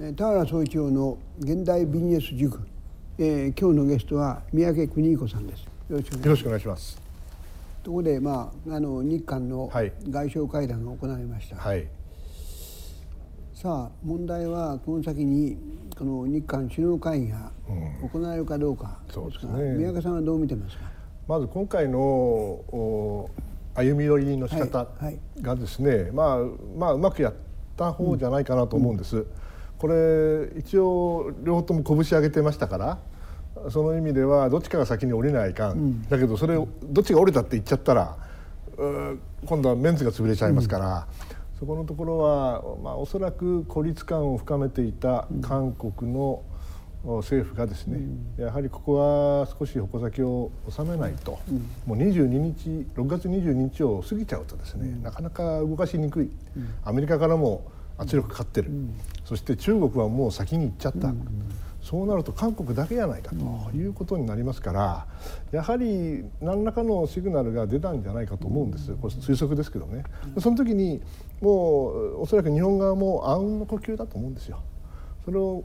田原総一郎の現代ビジネス塾、えー、今日のゲストは三宅邦彦さんです。よろしくお願いします。ところでまああの日韓の外相会談が行われました、はい、さあ問題はこの先にこの日韓首脳会議が行われるかどうか。ですが、うん、宮家さんはどう見てますか？まず今回の歩み寄りの仕方がですね、はいはい、まあまあうまくやった方じゃないかなと思うんです。うん、これ一応両方とも拳上げてましたからその意味ではどっちかが先に降りないかん、うん、だけどそれをどっちが降りたって言っちゃったら今度はメンツが潰れちゃいますから、うん、そこのところは、まあ、おそらく孤立感を深めていた韓国の政府がですね、うん、やはりここは少し矛先を収めないと、もう22日6月22日を過ぎちゃうとですね、なかなか動かしにくい、アメリカからも圧力かかってる、そして中国はもう先に行っちゃった。そうなると韓国だけじゃないかということになりますからやはり何らかのシグナルが出たんじゃないかと思うんですこれ推測ですけどね。その時にもうおそらく日本側も暗雲の呼吸だと思うんですよ。それを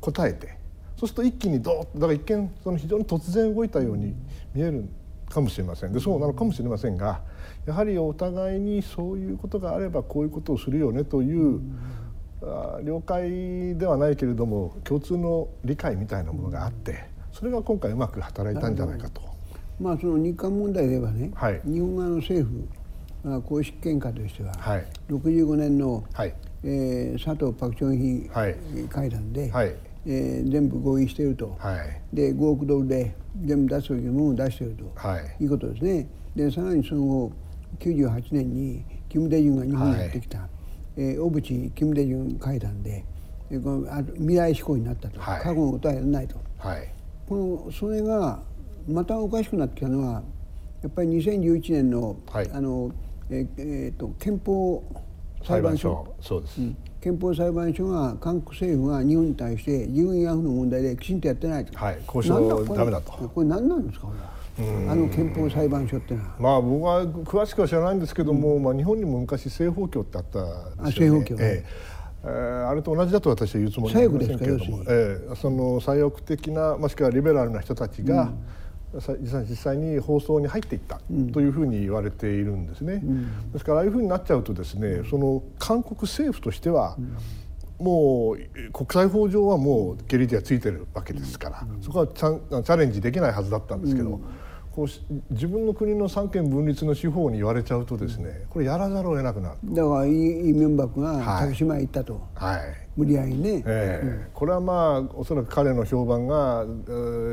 答えて。そうすると一気にドーッとだから一見その非常に突然動いたように見えるかもしれません。でそうなのかもしれませんがやはりお互いにそういうことがあればこういうことをするよねという了解ではないけれども共通の理解みたいなものがあってそれが今回うまく働いたんじゃないかと。まあその日韓問題ではね、はい、日本側の政府が公式見解としては、はい、65年の、はい。えー、佐藤パク・チョンヒ会談で、はいえー、全部合意していると、はい、で5億ドルで全部出すときのものを出していると、はい、いうことですね。でさらにその後98年にキム・デジュンが日本にやってきた、はい。えー、小渕金大臣会談で、えー、このあ未来志向になったと、はい、過去のことはやらないと、はい、このそれがまたおかしくなってきたのはやっぱり2011年の,、はい、あのえーえーと、憲法裁判所。そうです、うん、憲法裁判所が韓国政府が日本に対して自分慰安婦の問題できちんとやってないと、はい、交渉ダメだと。これ何なんですかこれ。は。あの憲法裁判所っていうのは。まあ僕は詳しくは知らないんですけども、うん、まあ、日本にも昔正法教ってあったですよね。正法教、ええ。ー、あれと同じだと私は言うつもりはありませんけれども、えー、その左翼的なもしくはリベラルな人たちが、うん、実際に放送に入っていったというふうに言われているんですね。うん、ですからああいうふうになっちゃうとですねその韓国政府としては、もう国際法上はもうゲリラついてるわけですから、そこはチャレンジできないはずだったんですけど。こう自分の国の三権分立の司法に言われちゃうとですねこれやらざるを得なくなる。だからイ・ミョンバクが竹島へ行ったと、はい、無理やりね、えー、うん、これはまあおそらく彼の評判が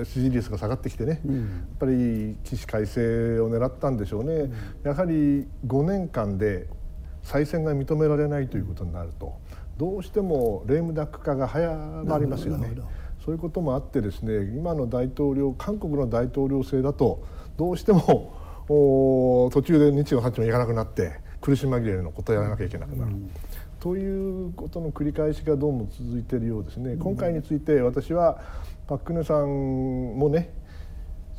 支持率が下がってきてね、うん、やっぱり起死回生を狙ったんでしょうね、うん、やはり5年間で再選が認められないということになるとどうしてもレームダック化が早まりますよね。そういうこともあってですね今の大統領韓国の大統領制だとどうしても途中で日露八もいかなくなって苦し紛れのことをやらなきゃいけなくなる。うん、ということの繰り返しがどうも続いているようですね。今回について私はパク・クネさんもね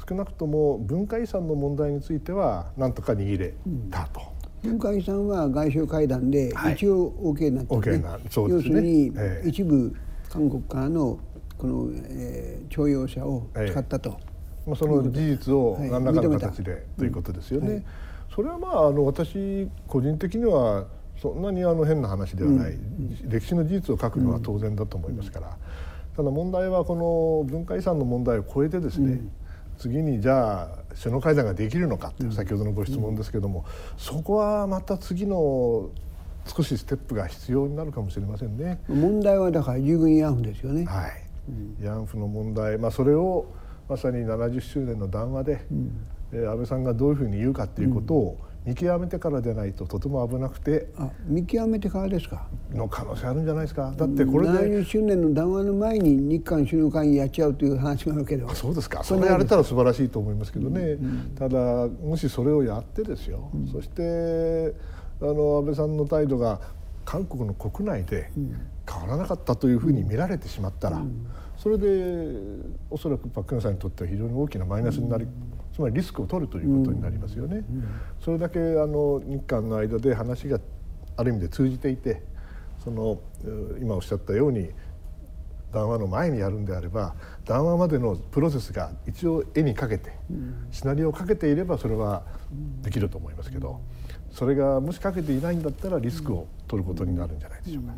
少なくとも文化遺産の問題についてはなんとか握れたと。うん、文化遺産は外相会談で一応 OK になって、ね、はい、なそうですね、要するに一部韓国からのこの、えー、徴用車を使ったと。まあ、その事実を何らかの形で、ということですよね。はい、それはまああの私個人的にはそんなにあの変な話ではない、うん、歴史の事実を書くのは当然だと思いますから、ただ問題はこの文化遺産の問題を超えてですね、うん、次にじゃあ首脳会談ができるのかっていう先ほどのご質問ですけども、そこはまた次の少しステップが必要になるかもしれませんね。問題はだから従軍慰安婦ですよね。はい。慰安婦の問題、まあそれをまさに70周年の談話で、うん、えー、安倍さんがどういうふうに言うかっていうことを見極めてからでないととても危なくて、あ見極めてからですか？の可能性あるんじゃないですか。だってこれで70周年の談話の前に日韓首脳会議やっちゃうという話があるけど。そうですか？それやれたら素晴らしいと思いますけどね、うん。うん、ただもしそれをやってですよ、うん、そしてあの安倍さんの態度が韓国の国内で変わらなかったというふうに見られてしまったら、それでおそらくパク・クネさんにとっては非常に大きなマイナスになり、つまりリスクを取るということになりますよね。それだけあの日韓の間で話がある意味で通じていてその今おっしゃったように談話の前にやるんであれば談話までのプロセスが一応絵にかけて、シナリオをかけていればそれはできると思いますけど、それがもしかけていないんだったらリスクを取ることになるんじゃないでしょうか。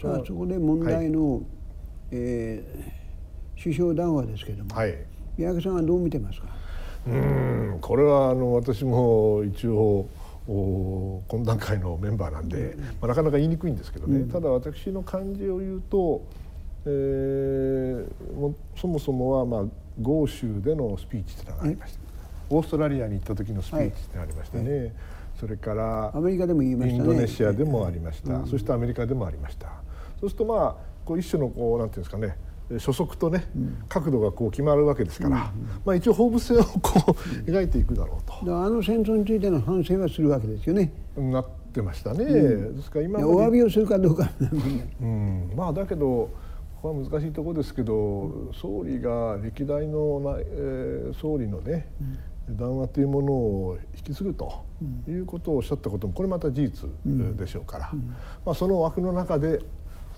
さあそこで問題の、はい、えー、首相談話ですけども、はい、三宅さんはどう見てますか？うん。これはあの私も一応懇談会のメンバーなんで、まあ、なかなか言いにくいんですけどね、うん、ただ私の感じを言うと、えー、もそもそもは、まあ、豪州でのスピーチというのがありました、オーストラリアに行った時のスピーチってありましたね、はい、それからアメリカでも言いました、ね、インドネシアでもありました、そしてアメリカでもありました。そうするとまあこう一種のこうなんていうんですかね初速とね、角度がこう決まるわけですから、まあ、一応放物線をこう描いていくだろうと。あの戦争についての反省はするわけですよね。なってましたね。ですから今お詫びをするかどうかうん、まあだけどこれは難しいところですけど、総理が歴代の、えー、総理のね、談話というものを引き継ぐということをおっしゃったこともこれまた事実でしょうから、まあ、その枠の中で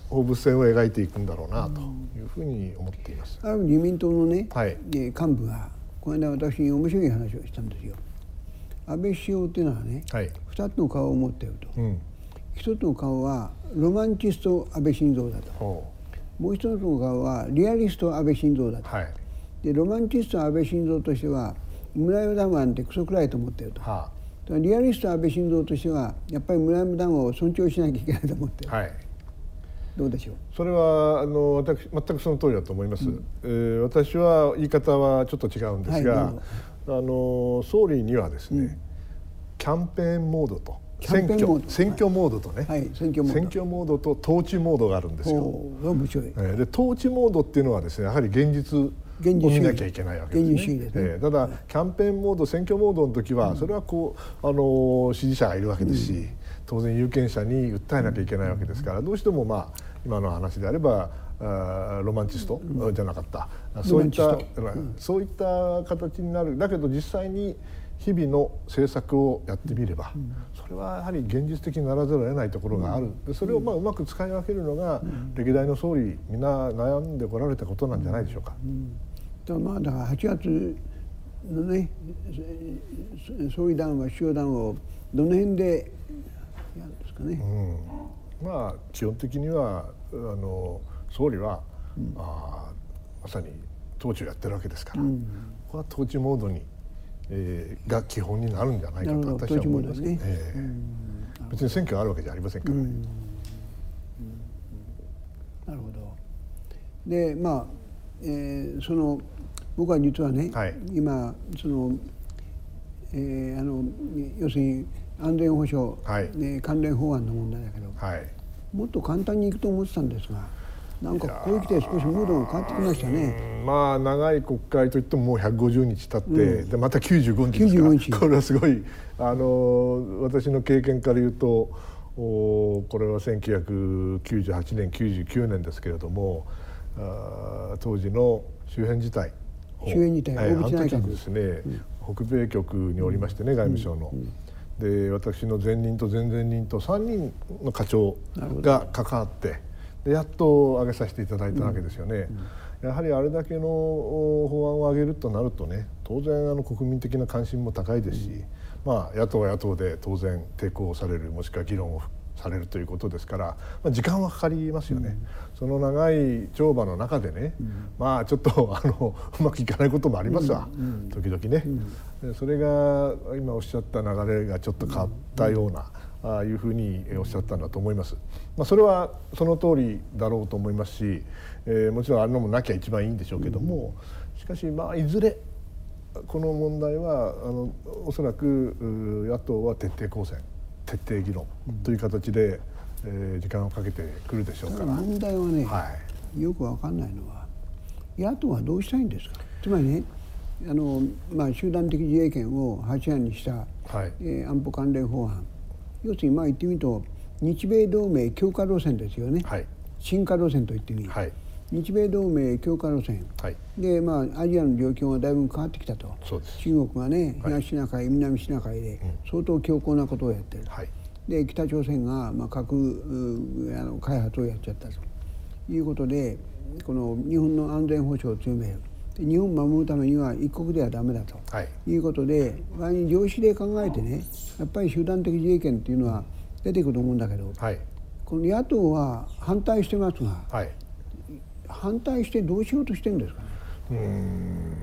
放物線を描いていくんだろうなというふうに思っています。ある自民党のね、はい、幹部がこの間私に面白い話をしたんですよ。安倍首相っていうのはね、はい、2つの顔を持っていると、うん、一つの顔はロマンチスト安倍晋三だと。もう一つの顔はリアリスト安倍晋三だと、はい、でロマンチスト安倍晋三としては村山談話なんてクソくらいと思っていると、はあ、リアリスト安倍晋三としてはやっぱり村山談話を尊重しなきゃいけないと思ってる。はい。どうでしょう？それはあの私全くその通りだと思います、うん、えー、私は言い方はちょっと違うんですが、はい、あの総理にはですね、うん、キャンペーンモードと選挙選挙モードとね、はい、選挙モード。選挙モードと統治モードがあるんですよ。面白い、えー、で統治モードっていうのはですねやはり現実を見なきゃいけないわけですね。ただキャンペーンモード選挙モードの時はそれはこうあの支持者がいるわけですし。うん。当然有権者に訴えなきゃいけないわけですからどうしてもまあ今の話であればあロマンチストじゃなかった、そういった、そういった形になる。だけど実際に日々の政策をやってみれば、それはやはり現実的にならざるを得ないところがある、でそれをまあうまく使い分けるのが、歴代の総理みんな悩んでこられたことなんじゃないでしょうか。うん、まあだから8月のね総理団は首相団をどの辺でやるんですかね。うん、まあ基本的にはあの総理は、うん、あまさに統治をやってるわけですから、うん、ここは統治モードに、えー、が基本になるんじゃないかと私は思いますけど、ね。えー、別に選挙があるわけじゃありませんから。ね。なるほど。でまあ、えー、その僕は実はね、はい、今その、えー、あの要するに安全保障、はい、ね、関連法案の問題だけど、はい、もっと簡単にいくと思ってたんですがなんかここへ来て少しムードが変わってきましたね。まあ長い国会といってももう150日経って、うん、でまた95日ですか。ら日。これはすごいあの私の経験から言うとおこれは1998年99年ですけれどもあ当時の周辺事態周辺事態、はい、あの時にですね、うん、北米局におりましてね、外務省の。うん。で私の前任と前々任と3人の課長が関わってでやっと挙げさせていただいたわけですよね。やはりあれだけの法案を上げるとなるとね当然あの国民的な関心も高いですし、まあ、野党は野党で当然抵抗されるもしくは議論をされるということですから、まあ、時間はかかりますよね、うん、その長い帳場の中でね、うん、まあちょっとあのうまくいかないこともありますわ、うん、時々ね、でそれが今おっしゃった流れがちょっと変わったような、いうふうにおっしゃったんだと思います、まあ、それはその通りだろうと思いますし、えー、もちろんあるのもなきゃ一番いいんでしょうけども、しかしまあいずれこの問題はあのおそらく野党は徹底抗戦徹底議論という形で、えー、時間をかけてくるでしょうから。問題はね、はい、よく分かんないのは野党はどうしたいんですか？つまりねあの、まあ、集団的自衛権を8案にした、はい。えー、安保関連法案要するにまあ言ってみると日米同盟強化路線ですよね、はい、進化路線と言ってみる、はい、日米同盟強化路線、はい、でまあアジアの状況がだいぶ変わってきたと。中国がね東シナ海、南シナ海で相当強硬なことをやってる、はい、で北朝鮮が、まあ、核あの開発をやっちゃったということでこの日本の安全保障を強める日本を守るためには一国ではダメだと、はい、いうことで場合に常識で考えてねやっぱり集団的自衛権っていうのは出てくると思うんだけど、はい、この野党は反対してますが、はい、反対してどうしようとしてるんですかね？うん。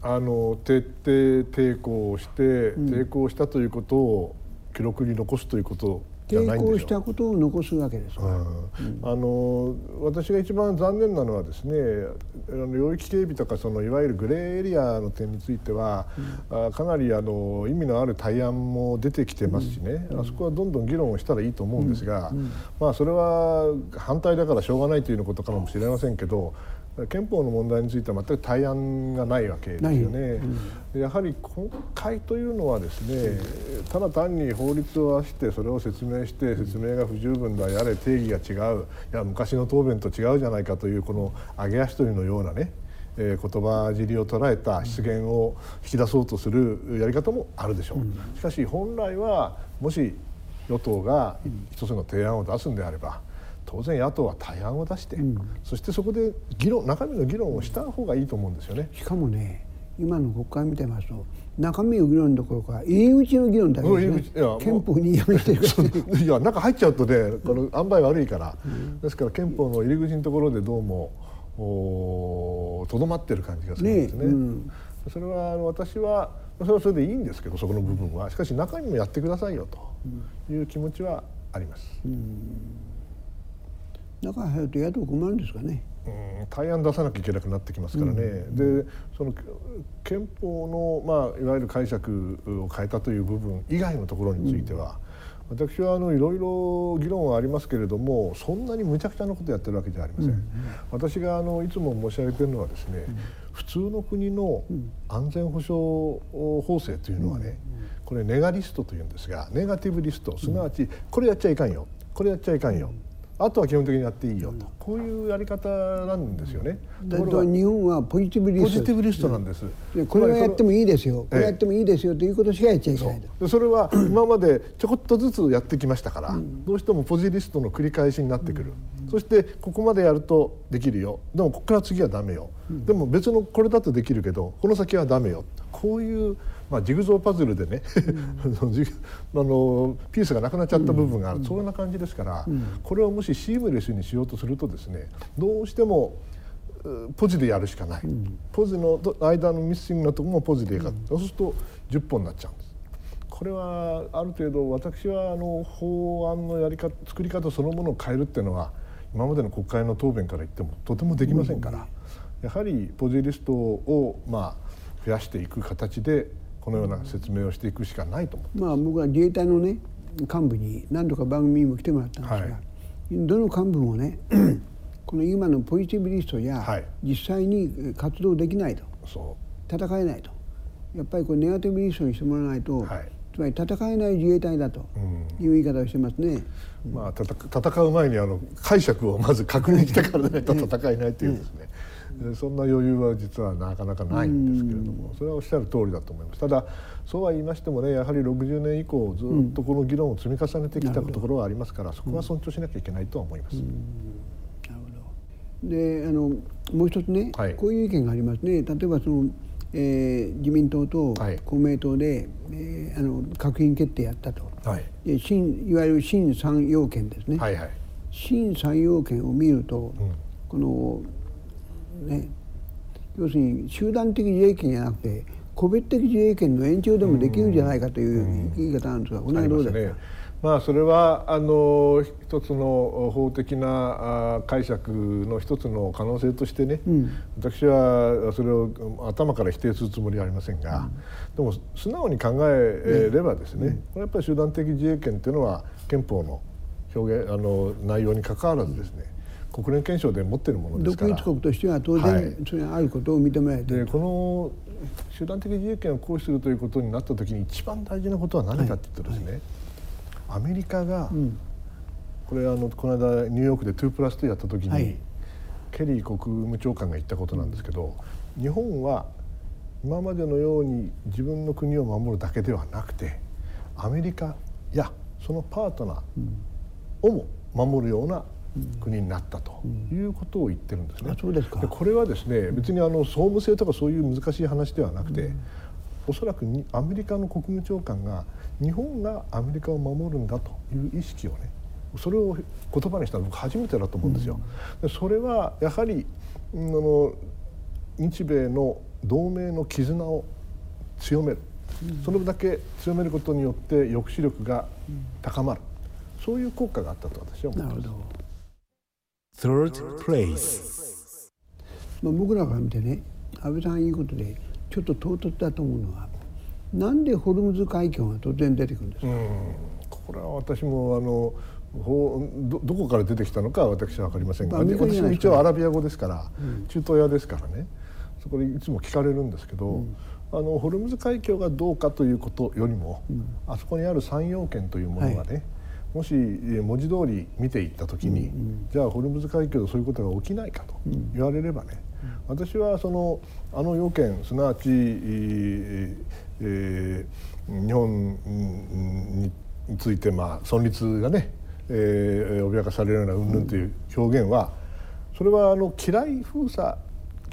あの徹底抵抗して、抵抗したということを記録に残すということ抵抗したことを残すわけです、うん、あの私が一番残念なのはですね領域警備とかそのいわゆるグレーエリアの点については、うん、かなりあの意味のある対案も出てきてますしね、うん、あそこはどんどん議論をしたらいいと思うんですが、まあ、それは反対だからしょうがないということかもしれませんけど憲法の問題については全く対案がないわけですよね。うん、やはり国会というのはですねただ単に法律を出してそれを説明して説明が不十分だやれ定義が違ういや昔の答弁と違うじゃないかというこの揚げ足取りのようなねえー、言葉尻を捉えた失言を引き出そうとするやり方もあるでしょう。しかし本来はもし与党が一つの提案を出すんであれば当然野党は対案を出して、うん、そしてそこで議論中身の議論をした方がいいと思うんですよね。しかもね今の国会見てますと中身の議論どころか入り口の議論だけですね。憲法に違反して。るいや中入っちゃうとねこの塩梅悪いから、うん、ですから憲法の入り口のところでどうもとどまってる感じがするんですね。ねうん、それは私はそれはそれでいいんですけどそこの部分は。しかし中身もやってくださいよという気持ちはあります。うん中に入ると野党困るんですかね。うん、対案出さなきゃいけなくなってきますからね、うん、でその憲法の、まあ、いわゆる解釈を変えたという部分以外のところについては、うん、私はあのいろいろ議論はありますけれどもそんなにむちゃくちゃなことやってるわけじゃありません。うん、私があのいつも申し上げてるのはですね、普通の国の安全保障法制というのはね、これネガリストというんですがネガティブリストすなわちこれやっちゃいかんよこれやっちゃいかんよ、あとは基本的にやっていいよと、こういうやり方なんですよね。だから日本はポジティブリストポジティブリストなんです。これはやってもいいですよ、これやってもいいですよということしかやっちゃいけないと。それは今までちょこっとずつやってきましたから、どうしてもポジリストの繰り返しになってくる。そしてここまでやるとできるよ。でもここから次はダメよ。でも別のこれだとできるけどこの先はダメよ。こういうまあ、ジグゾーパズルでね、うん、あのピースがなくなっちゃった部分がある、うん、そんな感じですから、うん、これをもしシームレスにしようとするとですねどうしてもポジでやるしかない、ポジの間のミッシングのところもポジでやる、そうすると10本になっちゃうんです。これはある程度私はあの法案のやり方作り方そのものを変えるっていうのは今までの国会の答弁から言ってもとてもできませんから、やはりポジリストをまあ増やしていく形でこのような説明をしていくしかないと思まあ僕は自衛隊のね幹部に何度か番組にも来てもらったんですが、はい、どの幹部もね この今のポジティブリストや、実際に活動できないと。戦えないと。やっぱりこれネガティブリストにしてもらわないと、はい、つまり戦えない自衛隊だという言い方をしてますね。うん、まあ戦う前にあの解釈をまず確認してからないと戦えないというですね。そんな余裕は実はなかなかないんですけれどもそれはおっしゃる通りだと思いますただそうは言いましてもねやはり60年以降ずっとこの議論を積み重ねてきたところはありますからそこは尊重しなきゃいけないとは思います。なるほどであのもう一つね、はい、こういう意見がありますね例えばその、えー、自民党と公明党で、はい、えー、あの閣議決定やったと、はい、で新いわゆる新三要件ですね、はいはい、新三要件を見ると、うん、このね。要するに集団的自衛権じゃなくて個別的自衛権の延長でもできるんじゃないかという言い方なんですが、この辺どうですか、まあ、それはあの一つの法的な解釈の一つの可能性としてね、うん、私はそれを頭から否定するつもりはありませんが、うん、でも素直に考えればですね、うん、これやっぱり集団的自衛権っていうのは憲法の表現あの内容にかかわらずですね、国連憲章で持ってるものですから。独立国としては当然、はい、それあることを認められて。でこの集団的自衛権を行使するということになった時に一番大事なことは何かっていうとですね、はい。アメリカが、うん、これあのこの間ニューヨークで2プラス2やった時に、ケリー国務長官が言ったことなんですけど、日本は今までのように自分の国を守るだけではなくてアメリカやそのパートナーをも守るような国になったということを言ってるんですね。そうですか。これはですね別にあの総務制とかそういう難しい話ではなくて、おそらくにアメリカの国務長官が日本がアメリカを守るんだという意識をねそれを言葉にしたの僕初めてだと思うんですよ。でそれはやはりあの日米の同盟の絆を強める、それだけ強めることによって抑止力が高まる、そういう効果があったと私は思います。Third place. まあ僕らから見てね安倍さんいいことでちょっと唐突だと思うのはなんでホルムズ海峡が突然出てくるんですか？これは私もあのどどこから出てきたのかは私は分かりませんが、私も一応アラビア語ですから、うん、中東屋ですからね。そこでいつも聞かれるんですけど、うん、あのホルムズ海峡がどうかということよりも、うん、あそこにある三要件というものがね、はい、もし文字通り見ていった時に、じゃあホルムズ海峡でそういうことが起きないかと言われればね、私はそのあの要件すなわち、えー、日本についてまあ存立がねえー、脅かされるような云々という表現はそれはあの嫌い封鎖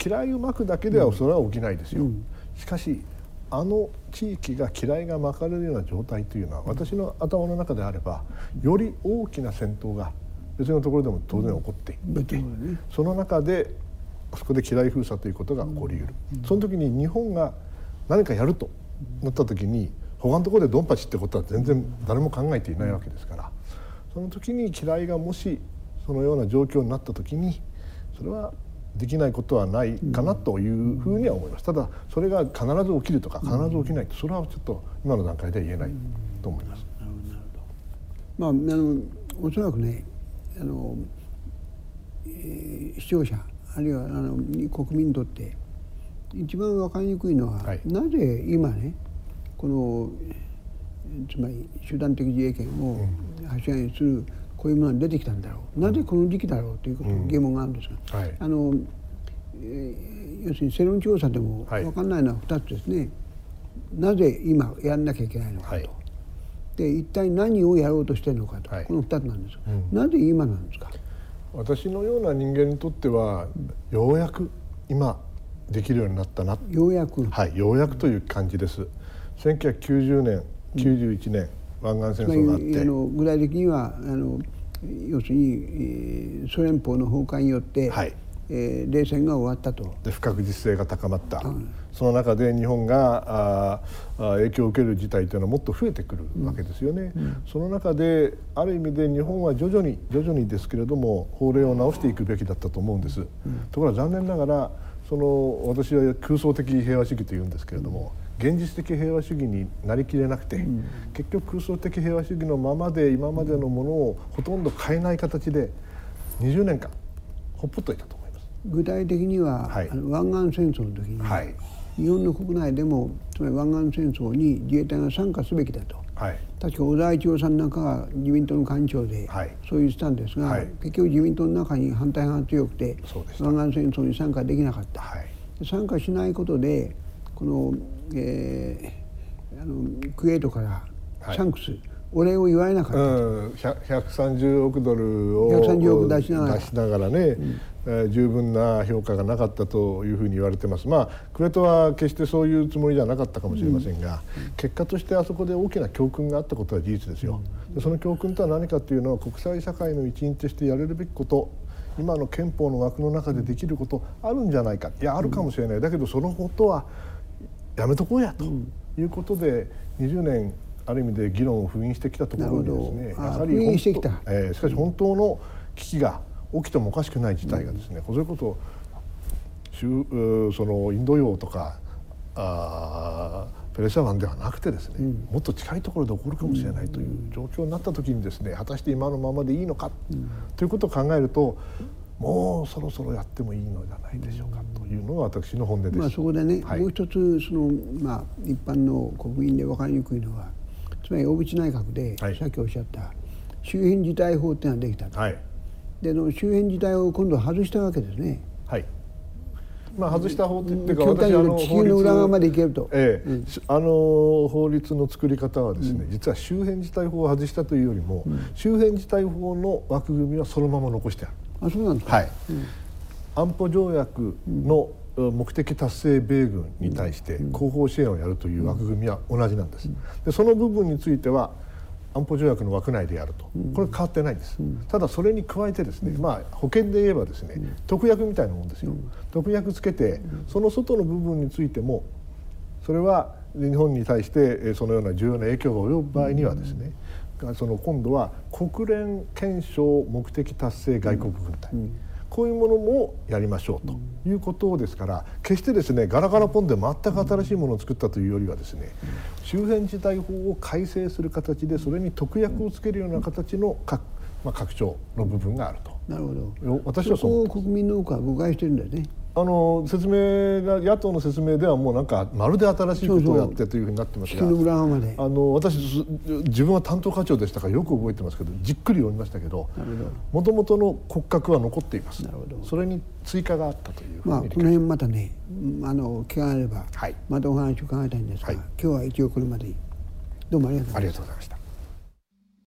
嫌いをまくだけではそれは起きないですよ。しかしあの地域が嫌いがまかれるような状態というのは私の頭の中であればより大きな戦闘が別のところでも当然起こっていて、その中でそこで嫌い封鎖ということが起こりうる、その時に日本が何かやるとなった時に他のところでドンパチってことは全然誰も考えていないわけですからその時に嫌いがもしそのような状況になった時にそれはできないことはないかなというふうには思います。ただそれが必ず起きるとか必ず起きないとそれはちょっと今の段階では言えないと思います。まああのおそらくねあの、えー、視聴者あるいはあの国民にとって一番分かりにくいのは、はい、なぜ今ねこのつまり集団的自衛権を柱にするこういうものが出てきたんだろう、なぜこの時期だろうということ疑問があるんですが、はい、あのえー、要するに世論調査でも分かんないのは2つですね、なぜ今やんなきゃいけないのかと、はい、で一体何をやろうとしてるのかと、はい、この2つなんですが、うん、なぜ今なんですか？私のような人間にとってはようやく今できるようになったな。ようやく。はいようやくという感じです。1990年91年、湾岸戦争があって。あの具体的にはあの要するに、えー、ソ連邦の崩壊によって、はい。えー、冷戦が終わったと。で不確実性が高まった、うん、その中で日本があ影響を受ける事態というのはもっと増えてくるわけですよね、うん。うん、その中である意味で日本は徐々に徐々にですけれども法令を直していくべきだったと思うんです、ところが残念ながらその私は空想的平和主義というんですけれども、現実的平和主義になりきれなくて、うん、結局空想的平和主義のままで今までのものをほとんど変えない形で20年間ほっぽっといたと思います。具体的には、はい、あの湾岸戦争の時に、はい、日本の国内でもつまり湾岸戦争に自衛隊が参加すべきだと、はい、確か小沢一郎さんなんかが自民党の幹事長で、そう言ってたんですが、結局自民党の中に反対派が強くて湾岸戦争に参加できなかった、参加しないことでこの、えー、あのクウェートからシャンクス、はい、お礼を祝えなかった、うん、130億ドルを130億出しながら。出しながらね、うん。えー、十分な評価がなかったというふうに言われてます。まあクウェートは決してそういうつもりじゃなかったかもしれませんが、うん、結果としてあそこで大きな教訓があったことは事実ですよ、でその教訓とは何かというのは国際社会の一員としてやれるべきこと今の憲法の枠の中でできることあるんじゃないか。いやあるかもしれない。だけどそのことはやめとこうやということで、20年ある意味で議論を封印してきたところにですねやはり封してきた、えー、しかし本当の危機が起きてもおかしくない事態がですね、うん、それこそそのインド洋とかあペレシャ湾ではなくてですね、うん、もっと近いところで起こるかもしれないという状況になった時にですね果たして今のままでいいのか、うん、ということを考えるともうそろそろやってもいいのじゃないでしょうかというのが私の本音です。まあ、そこでね、はい、もう一つその、まあ、一般の国民で分かりにくいのはつまり小渕内閣で、はい、さっきおっしゃった周辺事態法っていうのができたと、はい、での周辺事態を今度外したわけですね。はい。まあ、外した法っていうか、私あの地球の裏側まで行けると、ええ、うん、あの法律の作り方はですね、うん、実は周辺事態法を外したというよりも、うん、周辺事態法の枠組みはそのまま残してある。あそうなんですか、はい安保条約の目的達成米軍に対して後方支援をやるという枠組みは同じなんです。でその部分については安保条約の枠内でやると、これ変わってないんです、ただそれに加えてですね、まあ、保険で言えばですね、特約みたいなもんですよ、特約つけてその外の部分についてもそれは日本に対してそのような重要な影響が及ぶ場合にはですね、その今度は国連憲章目的達成外国軍隊、こういうものもやりましょうということですから決してですねガラガラポンで全く新しいものを作ったというよりはですね周辺事態法を改正する形でそれに特約をつけるような形の各,、まあ、拡張の部分があると。なるほど。私はそう国民の多くは誤解してるんだよね。あの説明が野党の説明ではもうなんかまるで新しいことをやってというふうになってますがあの私自分は担当課長でしたからよく覚えてますけどじっくり読みましたけどもともとの骨格は残っています。それに追加があったというまあこの辺またねあの気があれば、はい、またお話を伺いたいんですが、はい、今日は一応これまでどうもありがとうございました。